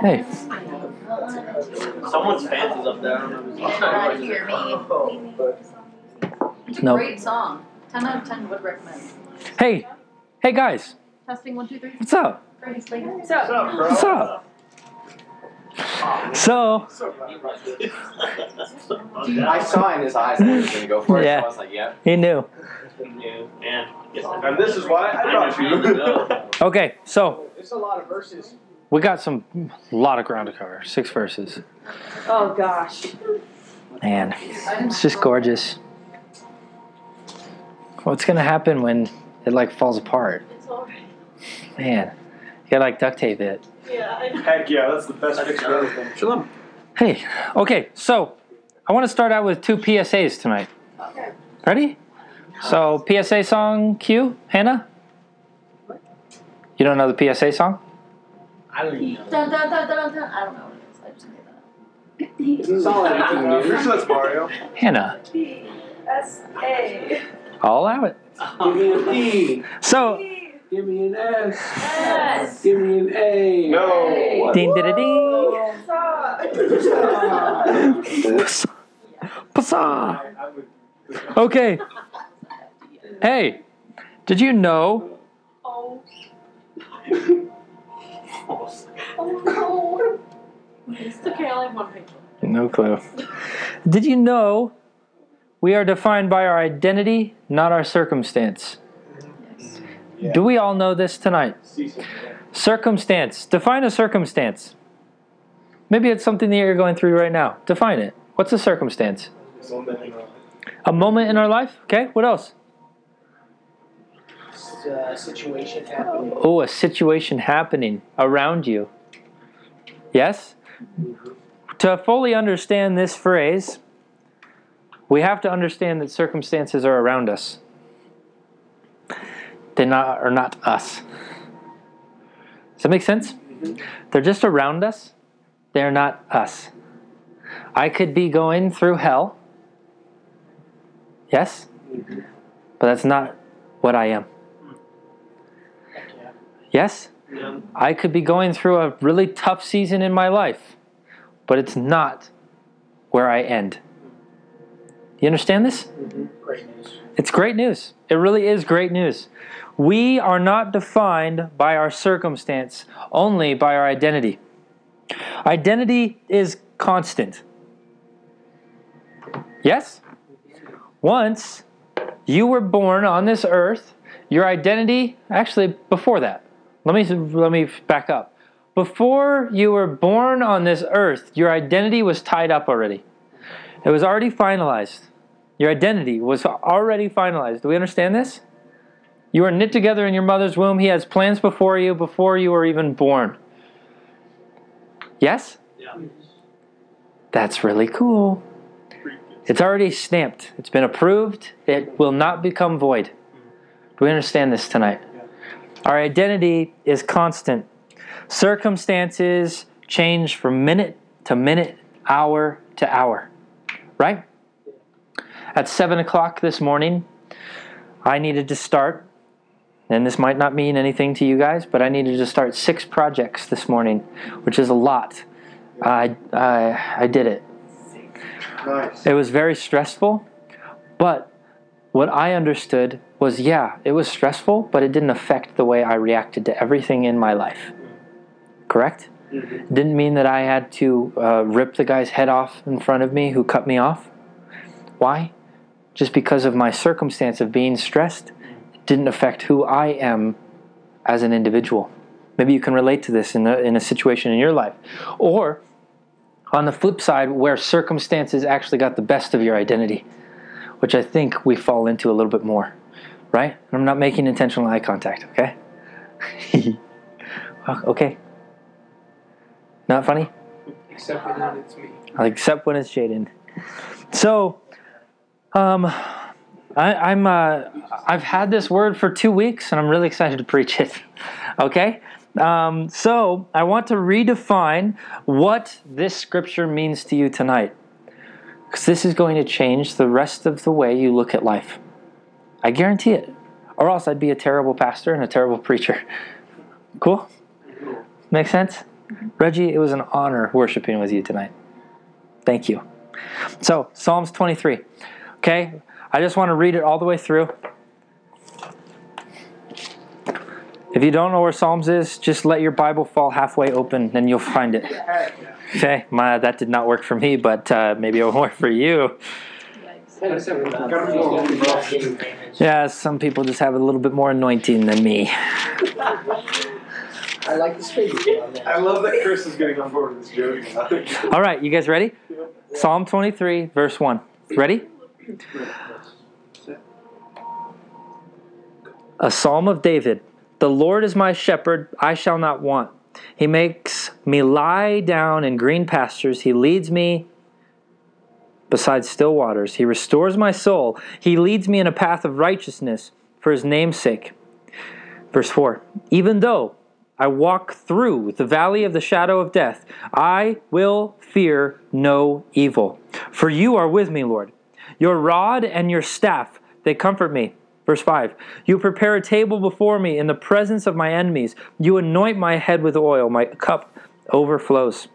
Hey. Someone's fans is up there. I don't know hear me. It's a No. great song. 10 out of 10 would recommend. Hey, hey guys, Testing one, two, three. what's up? What's up? So, What's up? So, I saw in his eyes that he was gonna go for it, Yeah. so I was like, yeah. he knew. And, And this is why I brought you. Okay, so It's a lot of verses. We got some a lot of ground to cover. Six verses. oh gosh. Man, it's just gorgeous. What's gonna happen when it like falls apart? It's alright. Man, you gotta like duct tape it. Yeah, Heck yeah, that's the best fix for everything. Shalom. Hey, okay, so I want to start out with two PSAs tonight. Okay. Ready? So PSA song cue, Hannah. You don't know the PSA song? I don't even know. Dun, dun, dun, dun, dun. I don't know what it is. I just made that up. It's all anything Uh, pretty new. that's Mario. Hannah, P S A. I'll allow it. Give me a P. So, Give me an S. S. Give me an A. No. ding, ding, ding. Passa. Okay. Hey, did you know? Oh. Oh no. It's okay, I only have one picture. No clue. Did you know we are defined by our identity, not our circumstance? Do we all know this tonight? Circumstance. Define a circumstance. Maybe it's something that you're going through right now. Define it. What's a circumstance? A moment in our life? Okay, what else? Uh, situation happening. Oh, a situation happening around you. Yes? Mm-hmm. To fully understand this phrase, we have to understand that circumstances are around us. They not, are not us. Does that make sense? Mm-hmm. They're just around us. They're not us. I could be going through hell. Yes? Mm-hmm. But that's not what I am. Yes? Yeah. I could be going through a really tough season in my life, but it's not where I end. You understand this? Mm-hmm. Great news. It's great news. It really is great news. We are not defined by our circumstance, only by our identity. Identity is constant. Yes? Once you were born on this earth, your identity, actually, before that, let me, let me back up. Before you were born on this earth, your identity was tied up already. It was already finalized. Your identity was already finalized. Do we understand this? You are knit together in your mother's womb. He has plans before you before you were even born. Yes? Yeah. That's really cool. It's already stamped. It's been approved. It will not become void. Do we understand this tonight? Our identity is constant. Circumstances change from minute to minute, hour to hour. Right? At 7 o'clock this morning, I needed to start, and this might not mean anything to you guys, but I needed to start six projects this morning, which is a lot. I, I, I did it. Nice. It was very stressful, but what I understood was yeah, it was stressful, but it didn't affect the way I reacted to everything in my life. Correct? It didn't mean that I had to uh, rip the guy's head off in front of me who cut me off. Why? Just because of my circumstance of being stressed, it didn't affect who I am as an individual. Maybe you can relate to this in a, in a situation in your life. Or on the flip side, where circumstances actually got the best of your identity, which I think we fall into a little bit more, right? I'm not making intentional eye contact, okay? okay. Not funny? Except that, it's me. Except when it's Jaden. So, um, I, I'm uh, I've had this word for two weeks, and I'm really excited to preach it. Okay, um, so I want to redefine what this scripture means to you tonight, because this is going to change the rest of the way you look at life. I guarantee it, or else I'd be a terrible pastor and a terrible preacher. Cool. Make sense? Reggie, it was an honor worshiping with you tonight. Thank you. So, Psalms 23. Okay, I just want to read it all the way through. If you don't know where Psalms is, just let your Bible fall halfway open and you'll find it. Okay, my, that did not work for me, but uh, maybe it'll work for you. Yikes. Yeah, some people just have a little bit more anointing than me. I like the speed. I love that Chris is getting on board with this joke. All right, you guys ready? Psalm 23, verse 1. Ready? A psalm of David. The Lord is my shepherd, I shall not want. He makes me lie down in green pastures. He leads me beside still waters. He restores my soul. He leads me in a path of righteousness for his name's sake. Verse 4 Even though I walk through the valley of the shadow of death, I will fear no evil. For you are with me, Lord. Your rod and your staff, they comfort me. Verse 5 You prepare a table before me in the presence of my enemies. You anoint my head with oil. My cup overflows.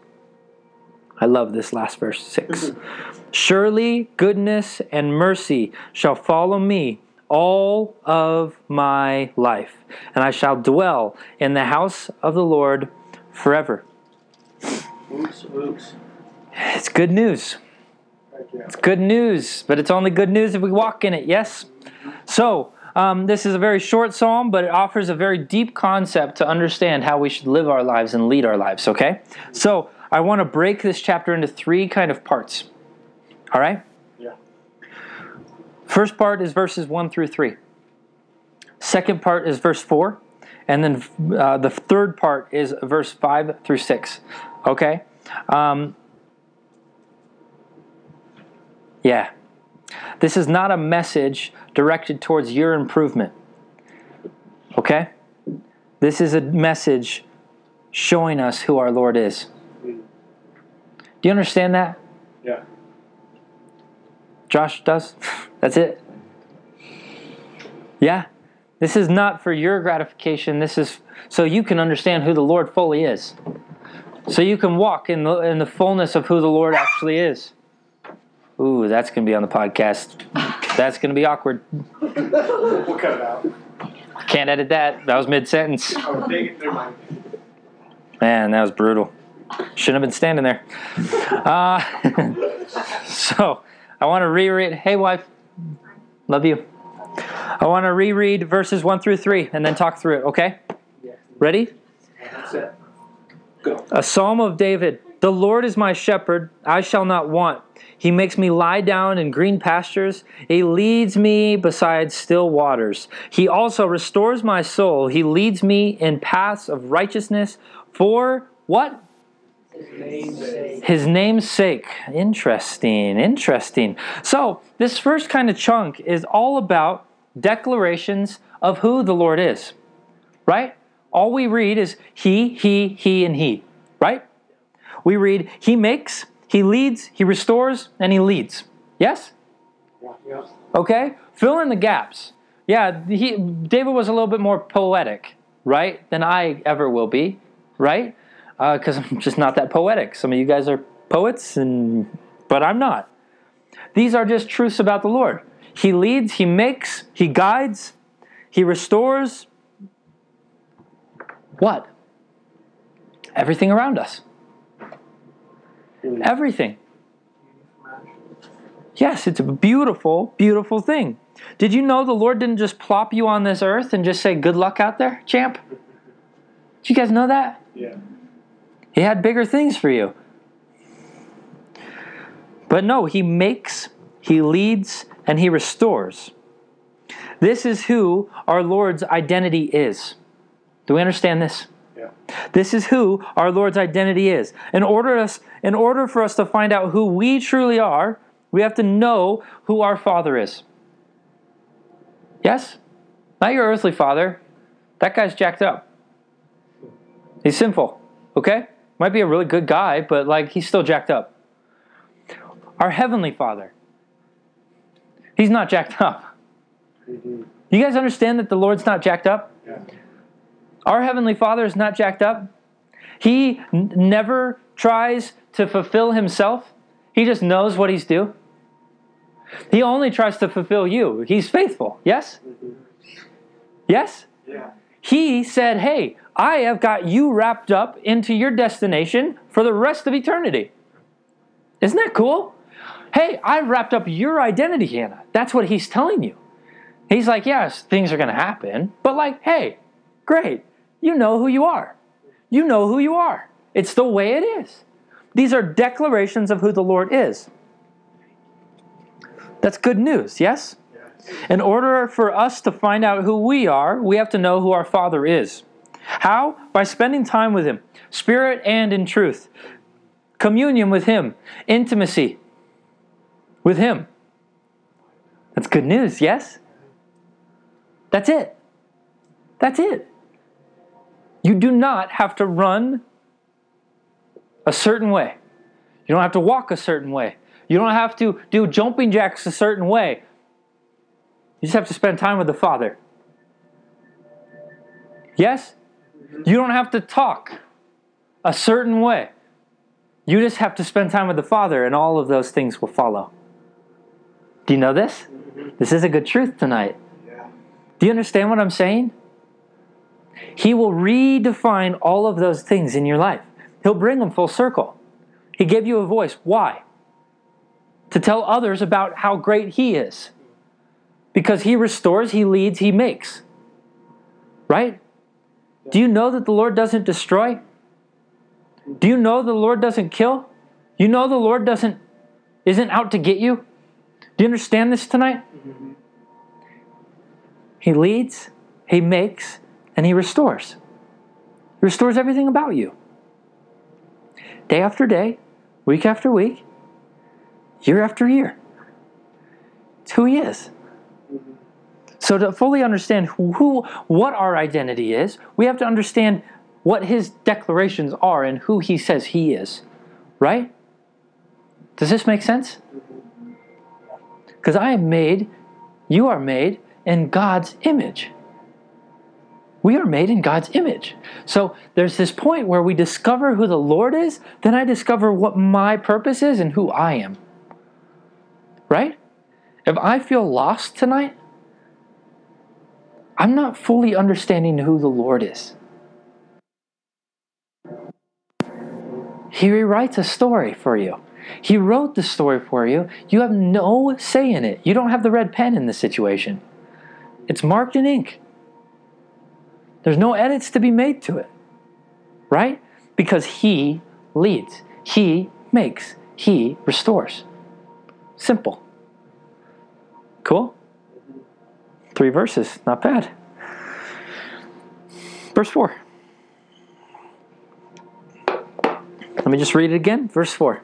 I love this last verse 6. Mm-hmm. Surely goodness and mercy shall follow me all of my life, and I shall dwell in the house of the Lord forever. Oops, oops. It's good news. It's good news, but it's only good news if we walk in it, yes? So, um, this is a very short psalm, but it offers a very deep concept to understand how we should live our lives and lead our lives, okay? So, I want to break this chapter into three kind of parts. All right? Yeah. First part is verses 1 through 3. Second part is verse 4. And then uh, the third part is verse 5 through 6. Okay? Um, yeah. This is not a message directed towards your improvement. Okay? This is a message showing us who our Lord is. Do you understand that? Josh does? That's it? Yeah? This is not for your gratification. This is so you can understand who the Lord fully is. So you can walk in the, in the fullness of who the Lord actually is. Ooh, that's going to be on the podcast. That's going to be awkward. We'll cut it out. Can't edit that. That was mid sentence. Oh, dang it, never mind. Man, that was brutal. Shouldn't have been standing there. Uh, so, I want to reread. Hey, wife. Love you. I want to reread verses 1 through 3 and then talk through it, okay? Ready? Set. A psalm of David. The Lord is my shepherd, I shall not want. He makes me lie down in green pastures. He leads me beside still waters. He also restores my soul. He leads me in paths of righteousness for what? His name's sake. Interesting, interesting. So, this first kind of chunk is all about declarations of who the Lord is, right? All we read is He, He, He, and He, right? We read He makes, He leads, He restores, and He leads. Yes? Okay? Fill in the gaps. Yeah, he, David was a little bit more poetic, right, than I ever will be, right? Uh, because I'm just not that poetic. Some of you guys are poets, and but I'm not. These are just truths about the Lord. He leads, He makes, He guides, He restores. What? Everything around us. Everything. Yes, it's a beautiful, beautiful thing. Did you know the Lord didn't just plop you on this earth and just say, Good luck out there, champ? Did you guys know that? Yeah. He had bigger things for you. But no, He makes, He leads, and He restores. This is who our Lord's identity is. Do we understand this? Yeah. This is who our Lord's identity is. In order, us, in order for us to find out who we truly are, we have to know who our Father is. Yes? Not your earthly father. That guy's jacked up. He's sinful. Okay? Might be a really good guy, but like he's still jacked up. Our heavenly father. He's not jacked up. Mm-hmm. You guys understand that the Lord's not jacked up? Yeah. Our heavenly father is not jacked up. He n- never tries to fulfill himself. He just knows what he's due. He only tries to fulfill you. He's faithful. Yes? Yes? Yeah. He said, Hey, I have got you wrapped up into your destination for the rest of eternity. Isn't that cool? Hey, I've wrapped up your identity, Hannah. That's what he's telling you. He's like, Yes, things are going to happen, but like, hey, great. You know who you are. You know who you are. It's the way it is. These are declarations of who the Lord is. That's good news, yes? In order for us to find out who we are, we have to know who our Father is. How? By spending time with Him, spirit and in truth. Communion with Him, intimacy with Him. That's good news, yes? That's it. That's it. You do not have to run a certain way. You don't have to walk a certain way. You don't have to do jumping jacks a certain way. You just have to spend time with the Father. Yes? You don't have to talk a certain way. You just have to spend time with the Father, and all of those things will follow. Do you know this? This is a good truth tonight. Do you understand what I'm saying? He will redefine all of those things in your life. He'll bring them full circle. He gave you a voice. Why? To tell others about how great He is. Because He restores, He leads, He makes. Right? Do you know that the Lord doesn't destroy? Do you know the Lord doesn't kill? You know the Lord doesn't isn't out to get you? Do you understand this tonight? He leads, he makes, and he restores. He restores everything about you. Day after day, week after week, year after year. It's who he is. So to fully understand who, who what our identity is, we have to understand what his declarations are and who he says he is. Right? Does this make sense? Because I am made, you are made in God's image. We are made in God's image. So there's this point where we discover who the Lord is, then I discover what my purpose is and who I am. Right? If I feel lost tonight, I'm not fully understanding who the Lord is. He rewrites a story for you. He wrote the story for you. You have no say in it. You don't have the red pen in this situation. It's marked in ink. There's no edits to be made to it. Right? Because He leads, He makes, He restores. Simple. Cool? Three verses, not bad. Verse 4. Let me just read it again. Verse 4.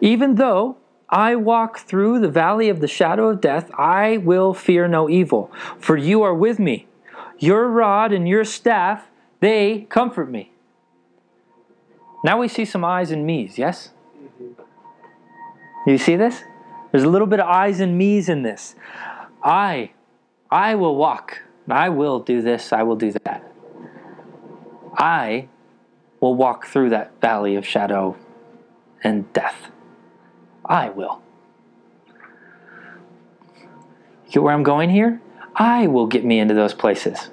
Even though I walk through the valley of the shadow of death, I will fear no evil, for you are with me. Your rod and your staff, they comfort me. Now we see some I's and me's, yes? You see this? There's a little bit of I's and me's in this. I, I will walk. I will do this. I will do that. I will walk through that valley of shadow and death. I will. Get where I'm going here? I will get me into those places.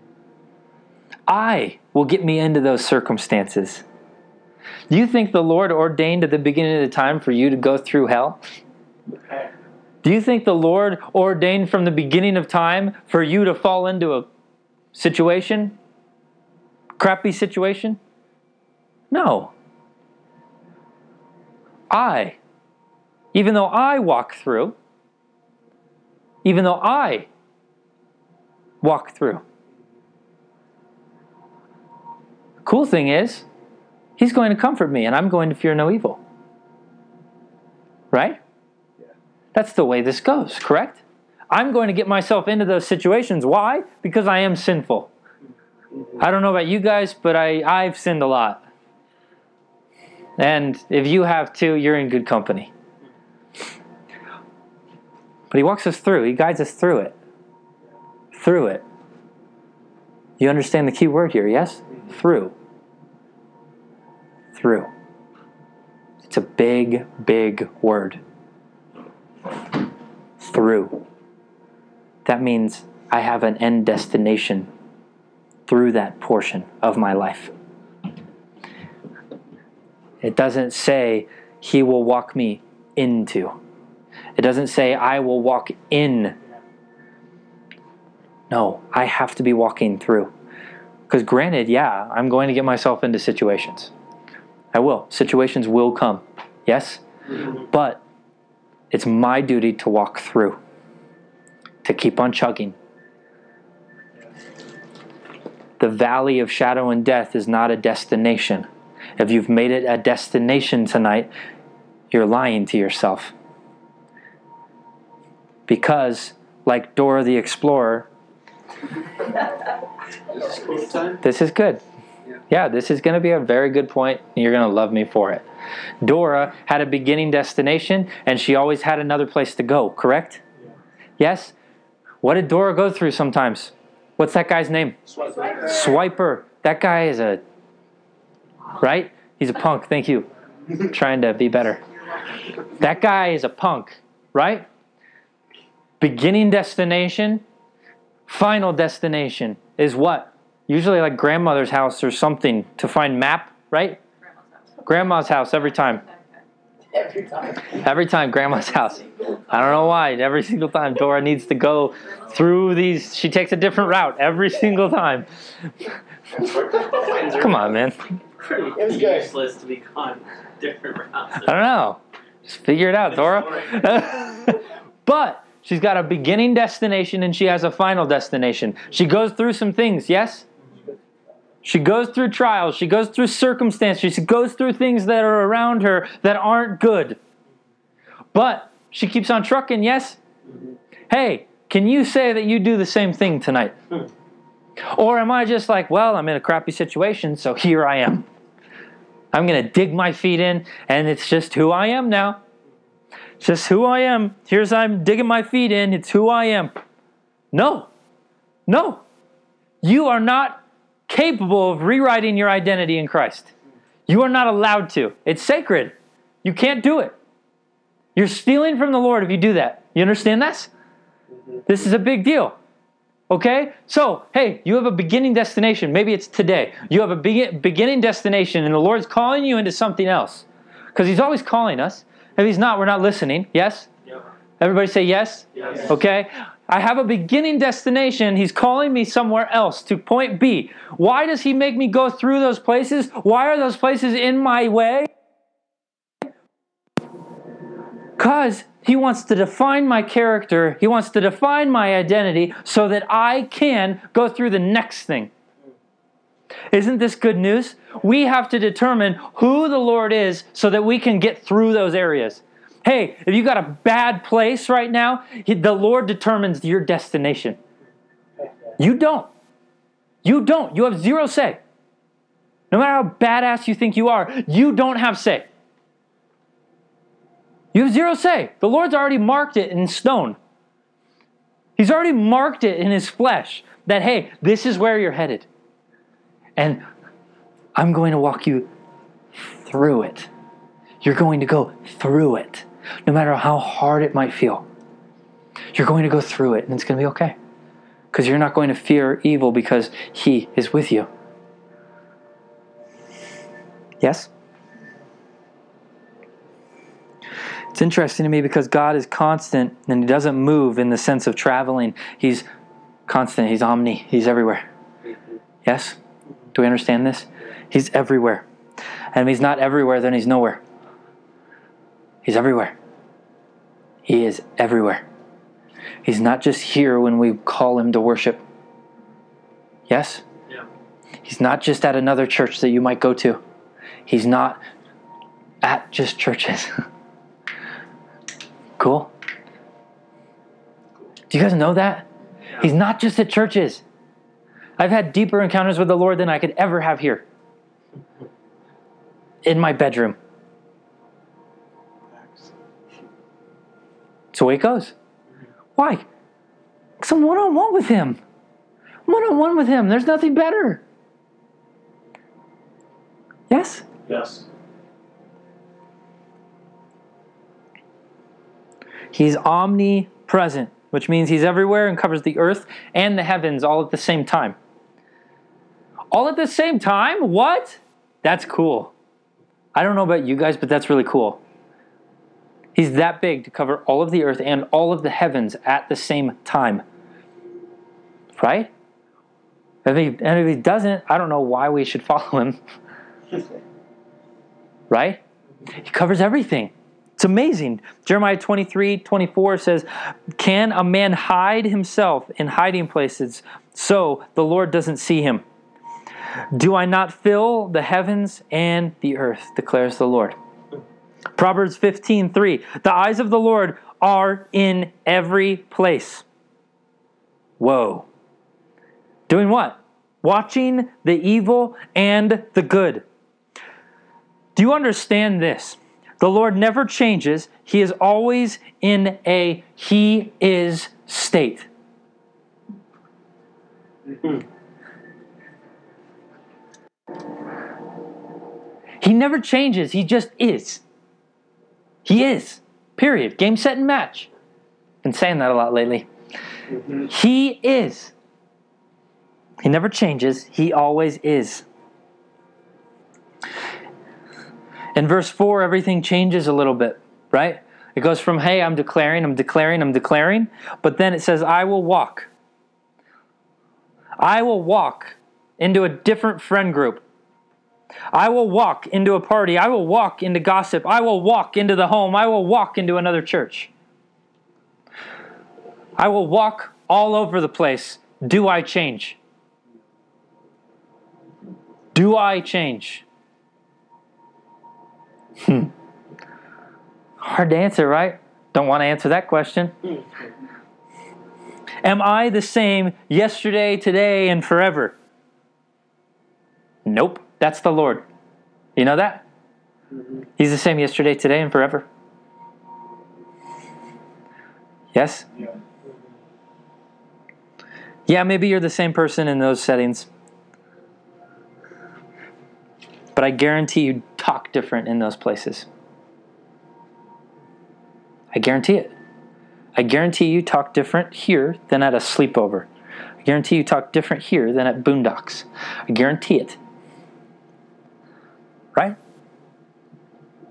I will get me into those circumstances. Do you think the Lord ordained at the beginning of the time for you to go through hell? Do you think the Lord ordained from the beginning of time for you to fall into a situation? Crappy situation? No. I, even though I walk through, even though I walk through. The cool thing is, He's going to comfort me and I'm going to fear no evil. Right? That's the way this goes, correct? I'm going to get myself into those situations. Why? Because I am sinful. I don't know about you guys, but I, I've sinned a lot. And if you have too, you're in good company. But he walks us through, he guides us through it. Through it. You understand the key word here, yes? Through. through. It's a big, big word. Through. That means I have an end destination through that portion of my life. It doesn't say he will walk me into. It doesn't say I will walk in. No, I have to be walking through. Because, granted, yeah, I'm going to get myself into situations. I will. Situations will come. Yes? But it's my duty to walk through, to keep on chugging. The valley of shadow and death is not a destination. If you've made it a destination tonight, you're lying to yourself. Because, like Dora the Explorer, This is quote time. this is good. Yeah, this is going to be a very good point, and you're going to love me for it. Dora had a beginning destination, and she always had another place to go, correct? Yes? What did Dora go through sometimes? What's that guy's name? Swiper. That guy is a. Right? He's a punk. Thank you. trying to be better. That guy is a punk, right? Beginning destination, final destination is what? Usually like grandmother's house or something to find map, right? Grandma's house every time. Every time. Every time grandma's house. I don't know why. Every single time Dora needs to go through these she takes a different route every single time. Come on, man. Pretty It was good. useless to be gone different routes. I don't know. Just figure it out, Dora. but she's got a beginning destination and she has a final destination. She goes through some things, yes? She goes through trials, she goes through circumstances, she goes through things that are around her that aren't good. But she keeps on trucking, yes? Hey, can you say that you do the same thing tonight? Or am I just like, well, I'm in a crappy situation, so here I am. I'm going to dig my feet in, and it's just who I am now. It's just who I am. Here's I'm digging my feet in. It's who I am. No. No. You are not capable of rewriting your identity in Christ. You are not allowed to. It's sacred. You can't do it. You're stealing from the Lord if you do that. You understand this? Mm-hmm. This is a big deal. Okay? So, hey, you have a beginning destination. Maybe it's today. You have a be- beginning destination, and the Lord's calling you into something else. Because He's always calling us. If He's not, we're not listening. Yes? Yep. Everybody say yes? Yes. Okay? I have a beginning destination. He's calling me somewhere else to point B. Why does He make me go through those places? Why are those places in my way? Because He wants to define my character, He wants to define my identity so that I can go through the next thing. Isn't this good news? We have to determine who the Lord is so that we can get through those areas. Hey, if you got a bad place right now, the Lord determines your destination. You don't. You don't. You have zero say. No matter how badass you think you are, you don't have say. You have zero say. The Lord's already marked it in stone. He's already marked it in His flesh that, hey, this is where you're headed. And I'm going to walk you through it. You're going to go through it, no matter how hard it might feel. You're going to go through it, and it's going to be okay. Because you're not going to fear evil because He is with you. Yes? It's interesting to me because God is constant and He doesn't move in the sense of traveling. He's constant, He's omni, He's everywhere. Yes? Do we understand this? He's everywhere. And if He's not everywhere, then He's nowhere. He's everywhere. He is everywhere. He's not just here when we call Him to worship. Yes? Yeah. He's not just at another church that you might go to. He's not at just churches. cool? Do you guys know that? He's not just at churches. I've had deeper encounters with the Lord than I could ever have here. In my bedroom. It's the way it goes. Why? Because I'm one on one with him. One on one with him. There's nothing better. Yes? Yes. He's omnipresent, which means he's everywhere and covers the earth and the heavens all at the same time. All at the same time? What? That's cool. I don't know about you guys, but that's really cool. He's that big to cover all of the earth and all of the heavens at the same time. Right? If he, and if he doesn't, I don't know why we should follow him. right? He covers everything. It's amazing. Jeremiah 23 24 says, Can a man hide himself in hiding places so the Lord doesn't see him? Do I not fill the heavens and the earth, declares the Lord. Proverbs 15 3 The eyes of the Lord are in every place. Whoa. Doing what? Watching the evil and the good. Do you understand this? The Lord never changes. He is always in a He is state. He never changes. He just is. He is. Period. Game, set, and match. Been saying that a lot lately. Mm-hmm. He is. He never changes. He always is. In verse 4, everything changes a little bit, right? It goes from, hey, I'm declaring, I'm declaring, I'm declaring, but then it says, I will walk. I will walk into a different friend group. I will walk into a party. I will walk into gossip. I will walk into the home. I will walk into another church. I will walk all over the place. Do I change? Do I change? Hmm. Hard to answer, right? Don't want to answer that question. Am I the same yesterday, today, and forever? Nope. That's the Lord. You know that? Mm-hmm. He's the same yesterday, today, and forever. Yes? Yeah. Yeah, maybe you're the same person in those settings. But I guarantee you talk different in those places. I guarantee it. I guarantee you talk different here than at a sleepover. I guarantee you talk different here than at Boondocks. I guarantee it. Right?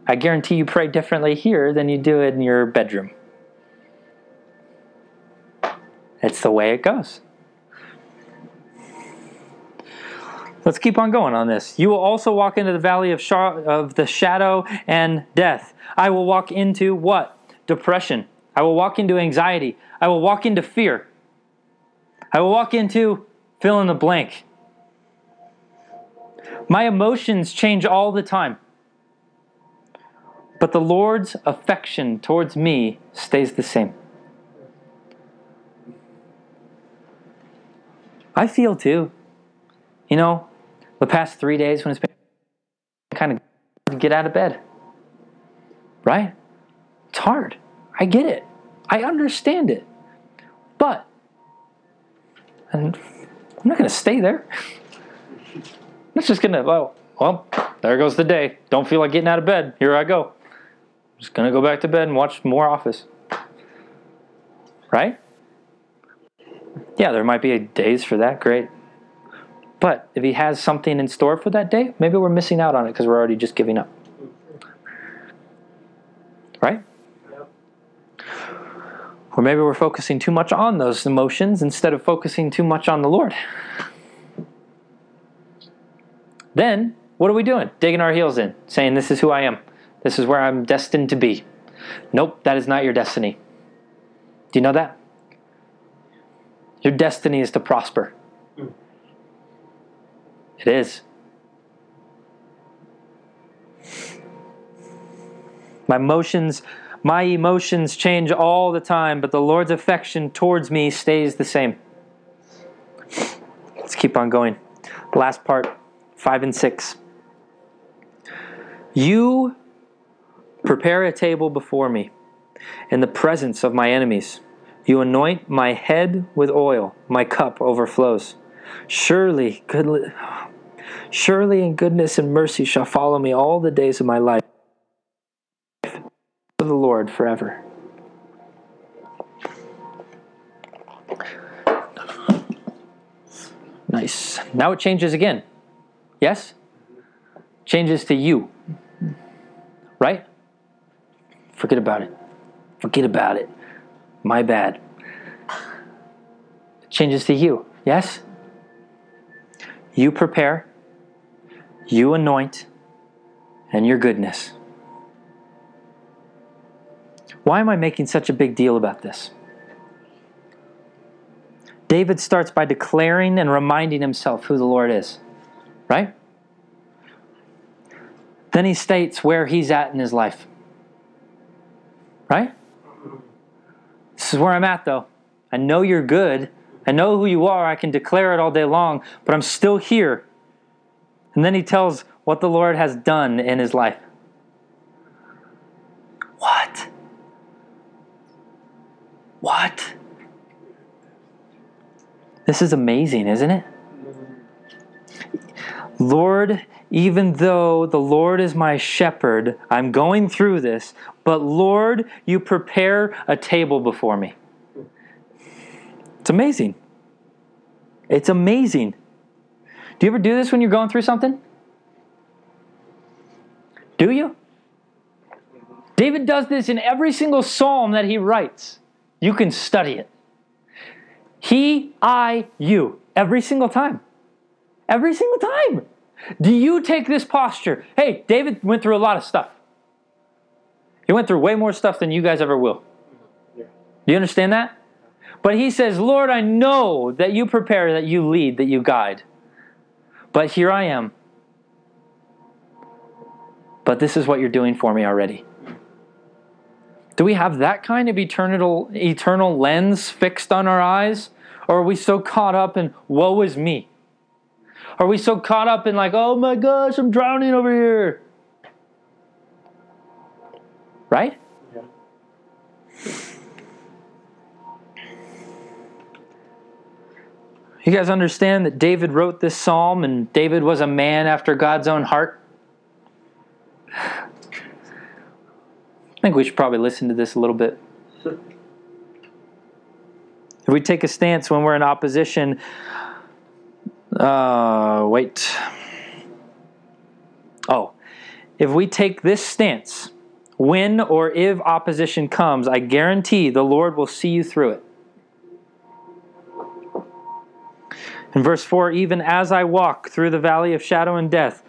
I guarantee you pray differently here than you do in your bedroom. It's the way it goes. Let's keep on going on this. You will also walk into the valley of, sha- of the shadow and death. I will walk into what? Depression. I will walk into anxiety. I will walk into fear. I will walk into fill in the blank. My emotions change all the time. But the Lord's affection towards me stays the same. I feel too. You know, the past three days when it's been kind of get out of bed. Right? It's hard. I get it. I understand it. But, and I'm not going to stay there. I'm just to, well, well, there goes the day. Don't feel like getting out of bed. Here I go. Just going to go back to bed and watch more Office. Right? Yeah, there might be days for that. Great. But if he has something in store for that day, maybe we're missing out on it because we're already just giving up. Right? Or maybe we're focusing too much on those emotions instead of focusing too much on the Lord. Then, what are we doing? Digging our heels in, saying, This is who I am. This is where I'm destined to be. Nope, that is not your destiny. Do you know that? Your destiny is to prosper. It is. My emotions, my emotions change all the time, but the Lord's affection towards me stays the same. Let's keep on going. Last part, 5 and 6. You prepare a table before me in the presence of my enemies. You anoint my head with oil, my cup overflows. Surely, good, surely in goodness and mercy shall follow me all the days of my life. Of the Lord forever. Nice. Now it changes again. Yes? Changes to you. Right? Forget about it. Forget about it. My bad. Changes to you. Yes? You prepare, you anoint, and your goodness. Why am I making such a big deal about this? David starts by declaring and reminding himself who the Lord is, right? Then he states where he's at in his life, right? This is where I'm at, though. I know you're good. I know who you are. I can declare it all day long, but I'm still here. And then he tells what the Lord has done in his life. What? What? This is amazing, isn't it? Lord, even though the Lord is my shepherd, I'm going through this, but Lord, you prepare a table before me. It's amazing. It's amazing. Do you ever do this when you're going through something? Do you? David does this in every single psalm that he writes. You can study it. He, I, you. Every single time. Every single time. Do you take this posture? Hey, David went through a lot of stuff. He went through way more stuff than you guys ever will. Do you understand that? But he says, Lord, I know that you prepare, that you lead, that you guide. But here I am. But this is what you're doing for me already. Do we have that kind of eternal, eternal lens fixed on our eyes? Or are we so caught up in woe is me? Are we so caught up in like, oh my gosh, I'm drowning over here? Right? Yeah. You guys understand that David wrote this psalm and David was a man after God's own heart? I think we should probably listen to this a little bit. If we take a stance when we're in opposition, uh, wait. Oh, if we take this stance, when or if opposition comes, I guarantee the Lord will see you through it. In verse 4, even as I walk through the valley of shadow and death,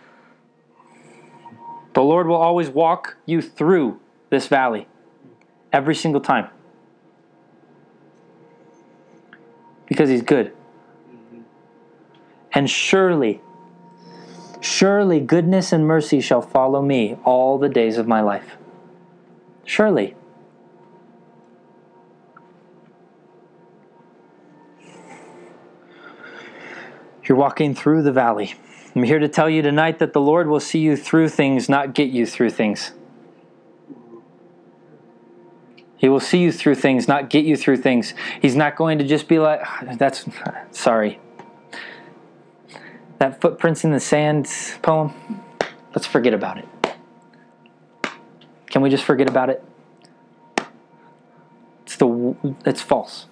the Lord will always walk you through this valley every single time. Because He's good. And surely, surely goodness and mercy shall follow me all the days of my life. Surely. You're walking through the valley. I'm here to tell you tonight that the Lord will see you through things, not get you through things. He will see you through things, not get you through things. He's not going to just be like, ah, that's sorry. That footprints in the sand poem, let's forget about it. Can we just forget about it? It's the it's false.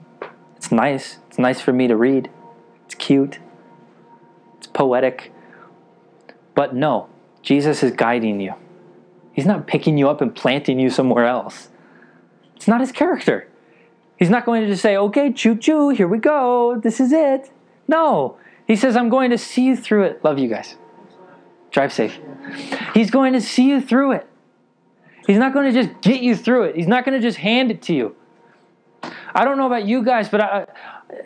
It's nice. It's nice for me to read. It's cute. It's poetic. But no, Jesus is guiding you. He's not picking you up and planting you somewhere else. It's not his character. He's not going to just say, okay, choo choo, here we go, this is it. No. He says, I'm going to see you through it. Love you guys. Drive safe. He's going to see you through it. He's not going to just get you through it. He's not going to just hand it to you. I don't know about you guys, but I,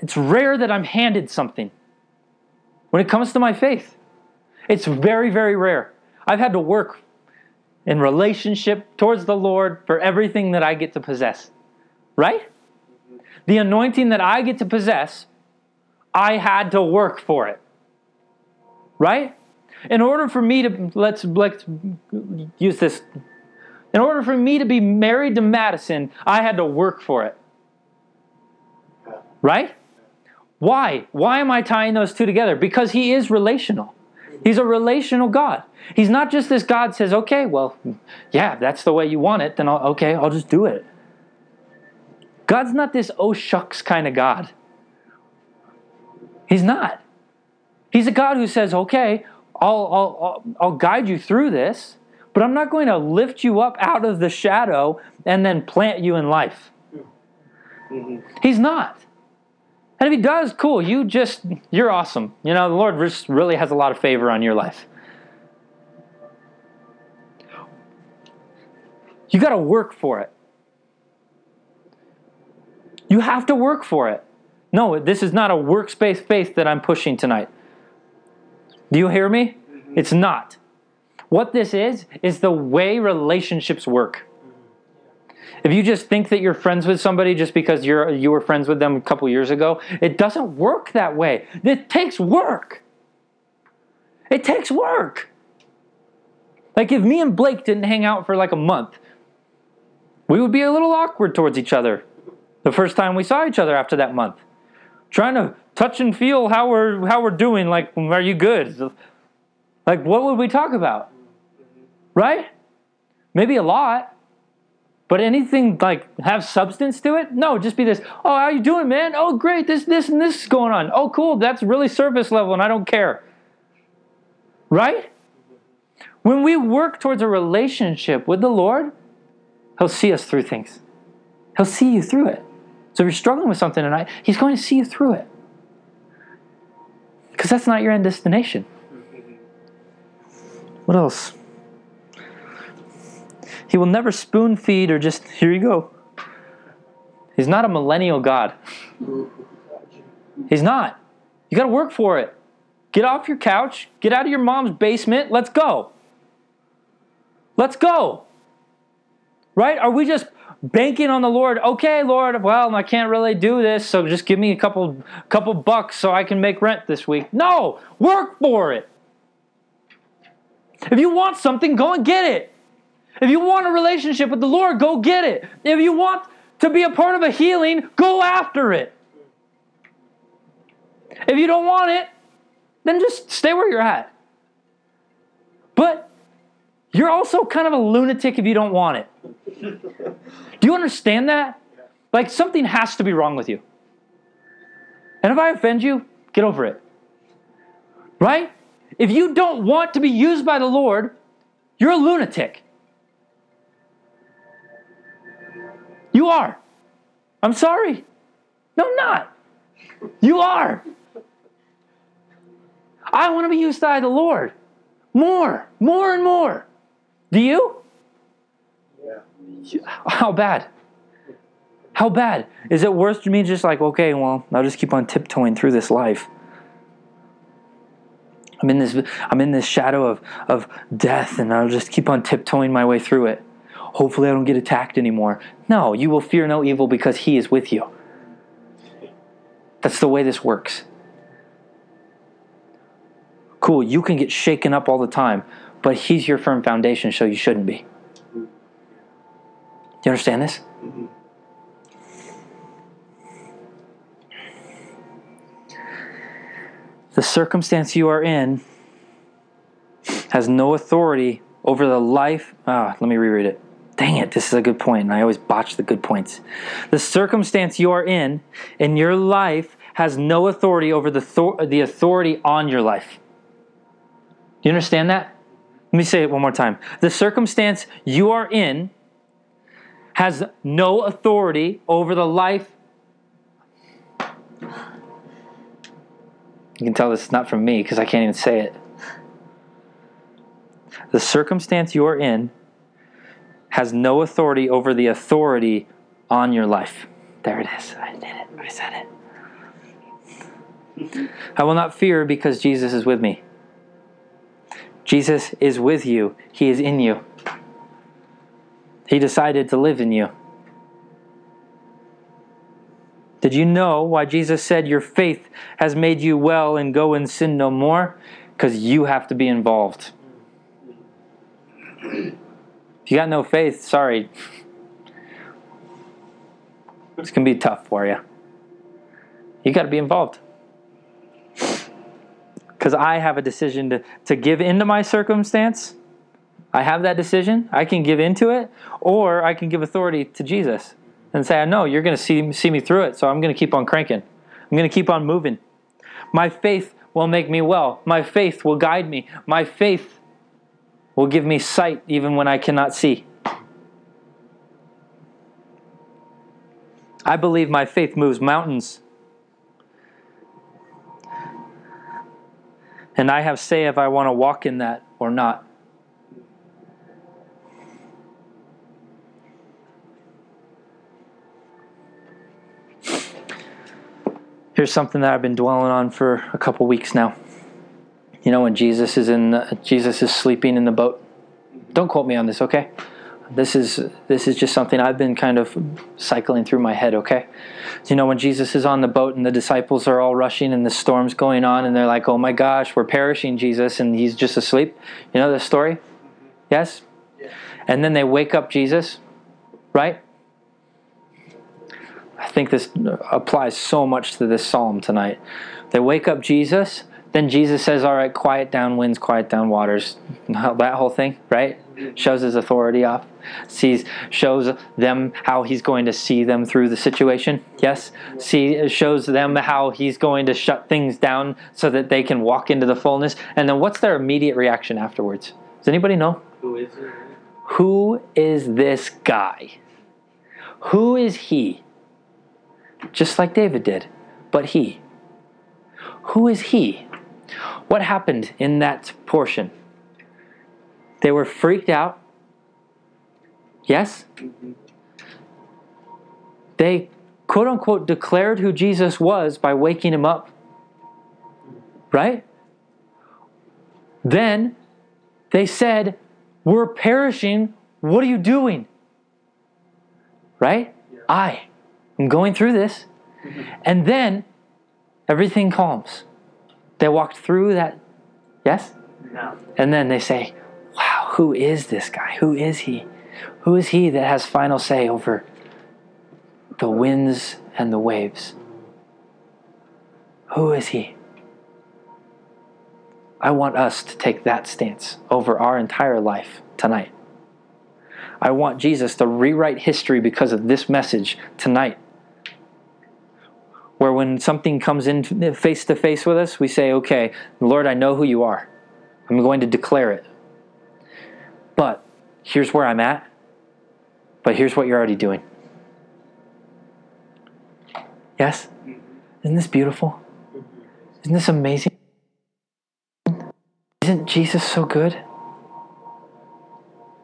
it's rare that I'm handed something when it comes to my faith. It's very, very rare. I've had to work in relationship towards the Lord for everything that I get to possess. Right? The anointing that I get to possess, I had to work for it. Right? In order for me to let's let's use this. In order for me to be married to Madison, I had to work for it. Right? Why? Why am I tying those two together? Because he is relational. He's a relational God. He's not just this God says, okay, well, yeah, that's the way you want it, then I'll, okay, I'll just do it. God's not this oh shucks kind of God. He's not. He's a God who says, okay, I'll, I'll, I'll, guide you through this, but I'm not going to lift you up out of the shadow and then plant you in life. Mm-hmm. He's not. And if he does, cool. You just, you're awesome. You know, the Lord just really has a lot of favor on your life. You got to work for it. You have to work for it. No, this is not a works-based faith that I'm pushing tonight. Do you hear me? Mm-hmm. It's not. What this is, is the way relationships work. Mm-hmm. If you just think that you're friends with somebody just because you're you were friends with them a couple years ago, it doesn't work that way. It takes work. It takes work. Like if me and Blake didn't hang out for like a month, we would be a little awkward towards each other the first time we saw each other after that month. Trying to touch and feel how we're how we're doing, like are you good? Like what would we talk about? Right? Maybe a lot. But anything like have substance to it? No, just be this, oh, how you doing, man? Oh, great, this, this, and this is going on. Oh, cool, that's really surface level and I don't care. Right? When we work towards a relationship with the Lord, He'll see us through things. He'll see you through it. So if you're struggling with something tonight, He's going to see you through it. Because that's not your end destination. What else? He will never spoon feed or just, here you go. He's not a millennial God. He's not. You got to work for it. Get off your couch, get out of your mom's basement, let's go. Let's go. Right? Are we just banking on the Lord? Okay, Lord, well, I can't really do this, so just give me a couple couple bucks so I can make rent this week. No, work for it. If you want something, go and get it. If you want a relationship with the Lord, go get it. If you want to be a part of a healing, go after it. If you don't want it, then just stay where you're at. But you're also kind of a lunatic if you don't want it. Do you understand that? Like something has to be wrong with you. And if I offend you, get over it. Right? If you don't want to be used by the Lord, you're a lunatic. You are. I'm sorry. No, I'm not. You are. I want to be used by the Lord. More, more and more. Do you? Yeah. How bad? How bad? Is it worse to me just like, okay, well, I'll just keep on tiptoeing through this life? I'm in this I'm in this shadow of, of death and I'll just keep on tiptoeing my way through it. Hopefully I don't get attacked anymore. No, you will fear no evil because he is with you. That's the way this works. Cool, you can get shaken up all the time, but he's your firm foundation, so you shouldn't be. Do you understand this? The circumstance you are in has no authority over the life. Ah, let me reread it. Dang it, this is a good point, and I always botch the good points. The circumstance you are in in your life has no authority over the, thor- the authority on your life. You understand that? Let me say it one more time. The circumstance you are in has no authority over the life. You can tell this is not from me because I can't even say it. The circumstance you are in has no authority over the authority on your life. There it is. I did it. I said it. I will not fear because Jesus is with me. Jesus is with you, He is in you. He decided to live in you. Did you know why Jesus said your faith has made you well and go and sin no more? Because you have to be involved. If you got no faith, sorry. It's going to be tough for you. You got to be involved. Because I have a decision to, to give into my circumstance. I have that decision. I can give into it, or I can give authority to Jesus and say, I know you're going to see, see me through it, so I'm going to keep on cranking. I'm going to keep on moving. My faith will make me well. My faith will guide me. My faith will give me sight even when I cannot see. I believe my faith moves mountains. And I have say if I want to walk in that or not. Here's something that I've been dwelling on for a couple weeks now. You know when Jesus is in the, Jesus is sleeping in the boat. Don't quote me on this, okay? This is this is just something I've been kind of cycling through my head, okay? You know when Jesus is on the boat and the disciples are all rushing and the storm's going on and they're like, "Oh my gosh, we're perishing, Jesus," and he's just asleep. You know the story? Yes? And then they wake up Jesus, right? I think this applies so much to this psalm tonight. They wake up Jesus, then Jesus says, All right, quiet down winds, quiet down waters. That whole thing, right? Shows his authority off. Sees, shows them how he's going to see them through the situation. Yes? See, shows them how he's going to shut things down so that they can walk into the fullness. And then what's their immediate reaction afterwards? Does anybody know? Who is it? Who is this guy? Who is he? Just like David did, but he. Who is he? What happened in that portion? They were freaked out. Yes? They quote unquote declared who Jesus was by waking him up. Right? Then they said, We're perishing. What are you doing? Right? I am going through this. Mm-hmm. And then everything calms. They walked through that. Yes? No. And then they say, Wow, who is this guy? Who is he? Who is he that has final say over the winds and the waves? Who is he? I want us to take that stance over our entire life tonight. I want Jesus to rewrite history because of this message tonight. Where when something comes in face to face with us, we say, Okay, Lord, I know who you are. I'm going to declare it. But here's where I'm at. But here's what you're already doing. Yes? Mm-hmm. Isn't this beautiful? Mm-hmm. Isn't this amazing? Isn't Jesus so good?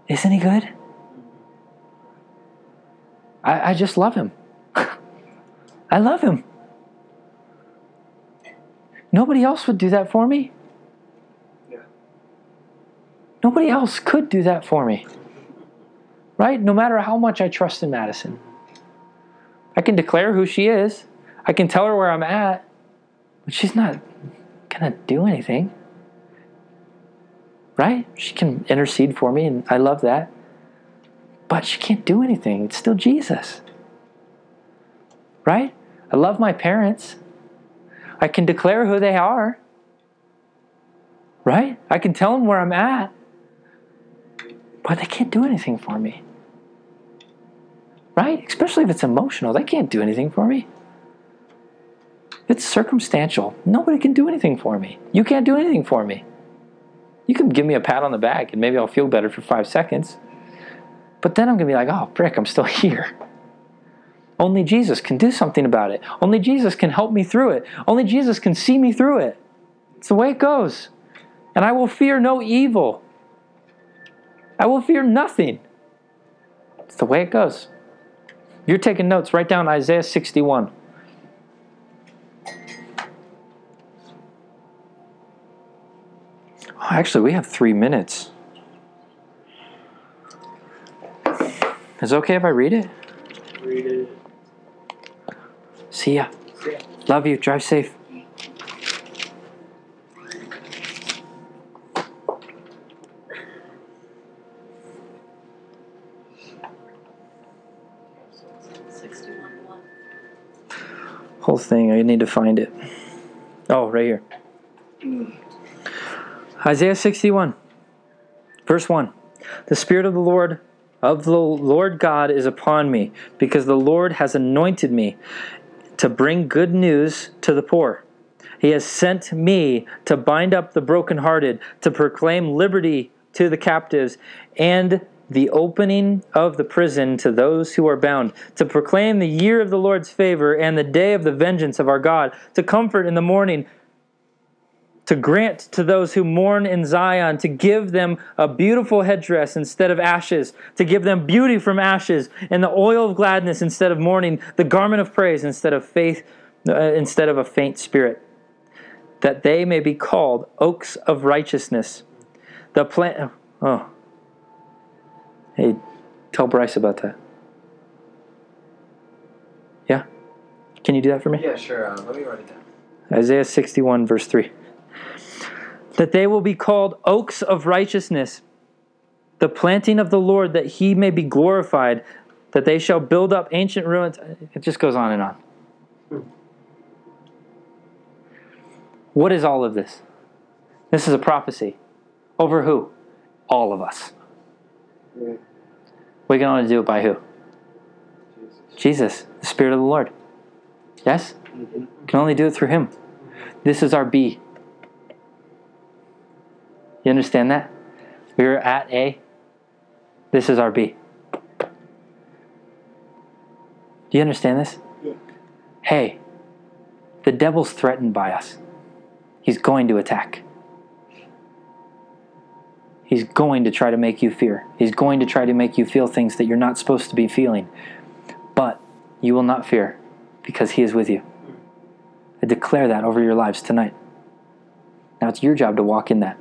Isn't he good? Mm-hmm. I, I just love him. I love him. Nobody else would do that for me. Yeah. Nobody else could do that for me. Right? No matter how much I trust in Madison. I can declare who she is. I can tell her where I'm at. But she's not going to do anything. Right? She can intercede for me, and I love that. But she can't do anything. It's still Jesus. Right? I love my parents. I can declare who they are. Right? I can tell them where I'm at. But they can't do anything for me. Right? Especially if it's emotional. They can't do anything for me. It's circumstantial. Nobody can do anything for me. You can't do anything for me. You can give me a pat on the back and maybe I'll feel better for five seconds. But then I'm going to be like, oh, frick, I'm still here. Only Jesus can do something about it. Only Jesus can help me through it. Only Jesus can see me through it. It's the way it goes. And I will fear no evil. I will fear nothing. It's the way it goes. You're taking notes. Write down Isaiah 61. Oh, actually, we have three minutes. Is it okay if I read it? Read it. See ya. See ya. Love you. Drive safe. Whole thing. I need to find it. Oh, right here. Isaiah 61, verse 1. The Spirit of the Lord of the Lord God is upon me, because the Lord has anointed me to bring good news to the poor. He has sent me to bind up the brokenhearted, to proclaim liberty to the captives, and the opening of the prison to those who are bound, to proclaim the year of the Lord's favor and the day of the vengeance of our God, to comfort in the morning, to grant to those who mourn in Zion, to give them a beautiful headdress instead of ashes, to give them beauty from ashes, and the oil of gladness instead of mourning, the garment of praise instead of faith, uh, instead of a faint spirit, that they may be called oaks of righteousness. The plant. Oh. Hey, tell Bryce about that. Yeah? Can you do that for me? Yeah, sure. Uh, let me write it down. Isaiah 61, verse 3. That they will be called oaks of righteousness, the planting of the Lord, that he may be glorified, that they shall build up ancient ruins. It just goes on and on. What is all of this? This is a prophecy. Over who? All of us. We can only do it by who? Jesus. The Spirit of the Lord. Yes? Can only do it through Him. This is our B. You understand that? We were at A. This is our B. Do you understand this? Yeah. Hey, the devil's threatened by us. He's going to attack. He's going to try to make you fear. He's going to try to make you feel things that you're not supposed to be feeling. But you will not fear because He is with you. I declare that over your lives tonight. Now it's your job to walk in that.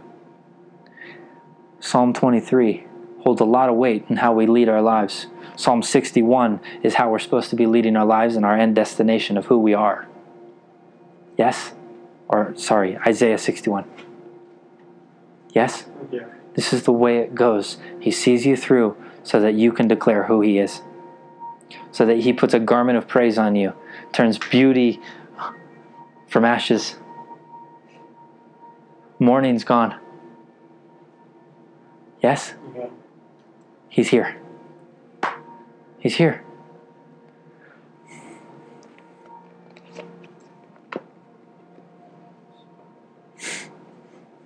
Psalm 23 holds a lot of weight in how we lead our lives. Psalm 61 is how we're supposed to be leading our lives and our end destination of who we are. Yes? Or, sorry, Isaiah 61. Yes? Yeah. This is the way it goes. He sees you through so that you can declare who He is. So that He puts a garment of praise on you, turns beauty from ashes. Mourning's gone. Yes? Yeah. He's here. He's here.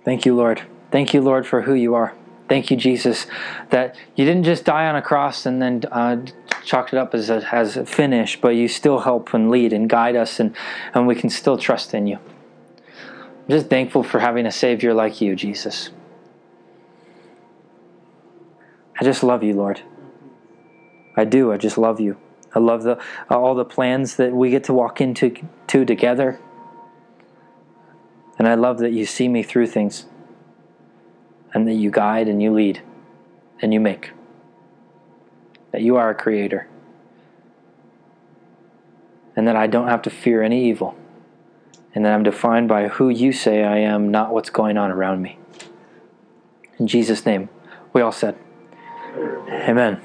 Thank you, Lord. Thank you, Lord, for who you are. Thank you, Jesus, that you didn't just die on a cross and then uh, chalk it up as a, as a finish, but you still help and lead and guide us, and, and we can still trust in you. I'm just thankful for having a Savior like you, Jesus. I just love you, Lord. I do. I just love you. I love the all the plans that we get to walk into to together. And I love that you see me through things. And that you guide and you lead and you make. That you are a creator. And that I don't have to fear any evil. And that I'm defined by who you say I am, not what's going on around me. In Jesus' name, we all said, Amen.